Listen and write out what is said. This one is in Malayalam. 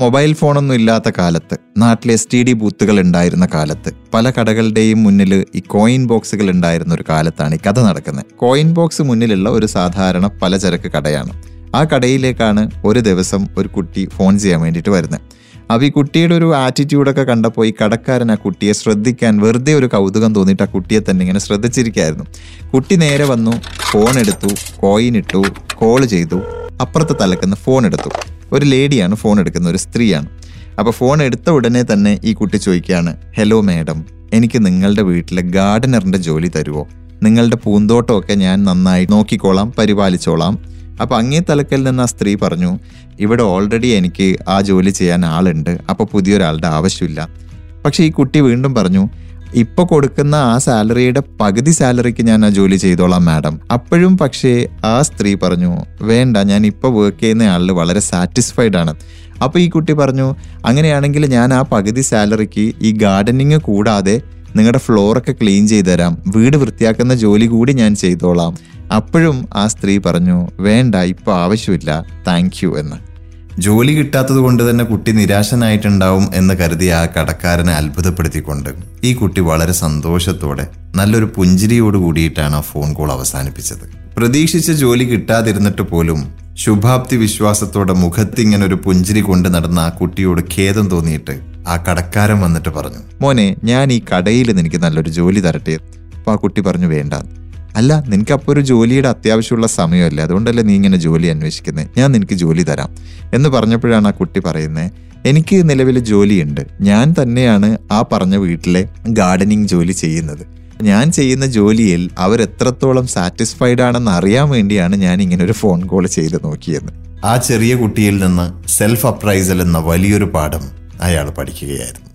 മൊബൈൽ ഫോണൊന്നും ഇല്ലാത്ത കാലത്ത് നാട്ടിലെ എസ് ടി ഡി ബൂത്തുകൾ ഉണ്ടായിരുന്ന കാലത്ത് പല കടകളുടെയും മുന്നിൽ ഈ കോയിൻ ബോക്സുകൾ ഉണ്ടായിരുന്ന ഒരു കാലത്താണ് ഈ കഥ നടക്കുന്നത്. കോയിൻ ബോക്സ് മുന്നിലുള്ള ഒരു സാധാരണ പലചരക്ക് കടയാണ്. ആ കടയിലേക്കാണ് ഒരു ദിവസം ഒരു കുട്ടി ഫോൺ ചെയ്യാൻ വേണ്ടിയിട്ട് വരുന്നത്. അപ്പോൾ ഈ കുട്ടിയുടെ ഒരു ആറ്റിറ്റ്യൂഡൊക്കെ കണ്ടപ്പോൾ ഈ കടക്കാരൻ ആ കുട്ടിയെ ശ്രദ്ധിക്കാൻ വെറുതെ ഒരു കൗതുകം തോന്നിയിട്ട് ആ കുട്ടിയെ തന്നെ ഇങ്ങനെ ശ്രദ്ധിച്ചിരിക്കുകയായിരുന്നു. കുട്ടി നേരെ വന്നു ഫോൺ എടുത്തു കോയിൻ ഇട്ടു കോൾ ചെയ്തു അപ്പുറത്തെ തലക്കുന്ന ഫോൺ എടുത്തു. ഒരു ലേഡിയാണ് ഫോൺ എടുക്കുന്ന ഒരു സ്ത്രീയാണ്. അപ്പോൾ ഫോൺ എടുത്ത ഉടനെ തന്നെ ഈ കുട്ടി ചോദിക്കുകയാണ് ഹലോ മാഡം എനിക്ക് നിങ്ങളുടെ വീട്ടിലെ ഗാർഡനറിന്റെ ജോലി തരുമോ നിങ്ങളുടെ പൂന്തോട്ടമൊക്കെ ഞാൻ നന്നായി നോക്കിക്കോളാം പരിപാലിച്ചോളാം. അപ്പോൾ അങ്ങേ തലക്കൽ നിന്ന് ആ സ്ത്രീ പറഞ്ഞു ഇവിടെ ഓൾറെഡി എനിക്ക് ആ ജോലി ചെയ്യാൻ ആളുണ്ട് അപ്പോൾ പുതിയൊരാളുടെ ആവശ്യമില്ല. പക്ഷേ ഈ കുട്ടി വീണ്ടും പറഞ്ഞു ഇപ്പൊ കൊടുക്കുന്ന ആ സാലറിയുടെ പകുതി സാലറിക്ക് ഞാൻ ആ ജോലി ചെയ്തോളാം മാഡം. അപ്പോഴും പക്ഷേ ആ സ്ത്രീ പറഞ്ഞു വേണ്ട ഞാൻ ഇപ്പൊ വർക്ക് ചെയ്യുന്ന ആളിൽ വളരെ സാറ്റിസ്ഫൈഡ് ആണ്. അപ്പൊ ഈ കുട്ടി പറഞ്ഞു അങ്ങനെയാണെങ്കിൽ ഞാൻ ആ പകുതി സാലറിക്ക് ഈ ഗാർഡനിങ് കൂടാതെ നിങ്ങളുടെ ഫ്ലോറൊക്കെ ക്ലീൻ ചെയ്തു തരാം വീട് വൃത്തിയാക്കുന്ന ജോലി കൂടി ഞാൻ ചെയ്തോളാം. അപ്പോഴും ആ സ്ത്രീ പറഞ്ഞു വേണ്ട ഇപ്പൊ ആവശ്യമില്ല. താങ്ക് എന്ന്. ജോലി കിട്ടാത്തത് കൊണ്ട് തന്നെ കുട്ടി നിരാശനായിട്ടുണ്ടാവും എന്ന് കരുതി ആ കടക്കാരനെ അത്ഭുതപ്പെടുത്തിക്കൊണ്ട് ഈ കുട്ടി വളരെ സന്തോഷത്തോടെ നല്ലൊരു പുഞ്ചിരിയോട് കൂടിയിട്ടാണ് ആ ഫോൺ കോൾ അവസാനിപ്പിച്ചത്. പ്രതീക്ഷിച്ച ജോലി കിട്ടാതിരുന്നിട്ട് പോലും ശുഭാപ്തി വിശ്വാസത്തോടെ മുഖത്ത് ഇങ്ങനെ ഒരു പുഞ്ചിരി കൊണ്ട് നടന്ന ആ കുട്ടിയോട് ഖേദം തോന്നിയിട്ട് ആ കടക്കാരൻ വന്നിട്ട് പറഞ്ഞു മോനെ ഞാൻ ഈ കടയിൽ എനിക്ക് നല്ലൊരു ജോലി തരട്ടെ. അപ്പൊ ആ കുട്ടി പറഞ്ഞു വേണ്ട. അല്ല നിനക്ക് അപ്പോൾ ഒരു ജോലിയുടെ അത്യാവശ്യമുള്ള സമയമല്ലേ? അതുകൊണ്ടല്ലേ നീ ഇങ്ങനെ ജോലി അന്വേഷിക്കുന്നത് ഞാൻ നിനക്ക് ജോലി തരാം. എന്ന് പറഞ്ഞപ്പോഴാണ് ആ കുട്ടി പറയുന്നത് എനിക്ക് നിലവിൽ ജോലിയുണ്ട്. ഞാൻ തന്നെയാണ് ആ പറഞ്ഞ വീട്ടിലെ ഗാർഡനിങ് ജോലി ചെയ്യുന്നത്. ഞാൻ ചെയ്യുന്ന ജോലിയിൽ അവർ എത്രത്തോളം സാറ്റിസ്ഫൈഡ് ആണെന്ന് അറിയാൻ വേണ്ടിയാണ് ഞാൻ ഇങ്ങനെ ഒരു ഫോൺ കോൾ ചെയ്ത് നോക്കിയത്. ആ ചെറിയ കുട്ടിയിൽ നിന്ന് സെൽഫ് അപ്രൈസൽ എന്ന വലിയൊരു പാഠം അയാൾ പഠിക്കുകയായിരുന്നു.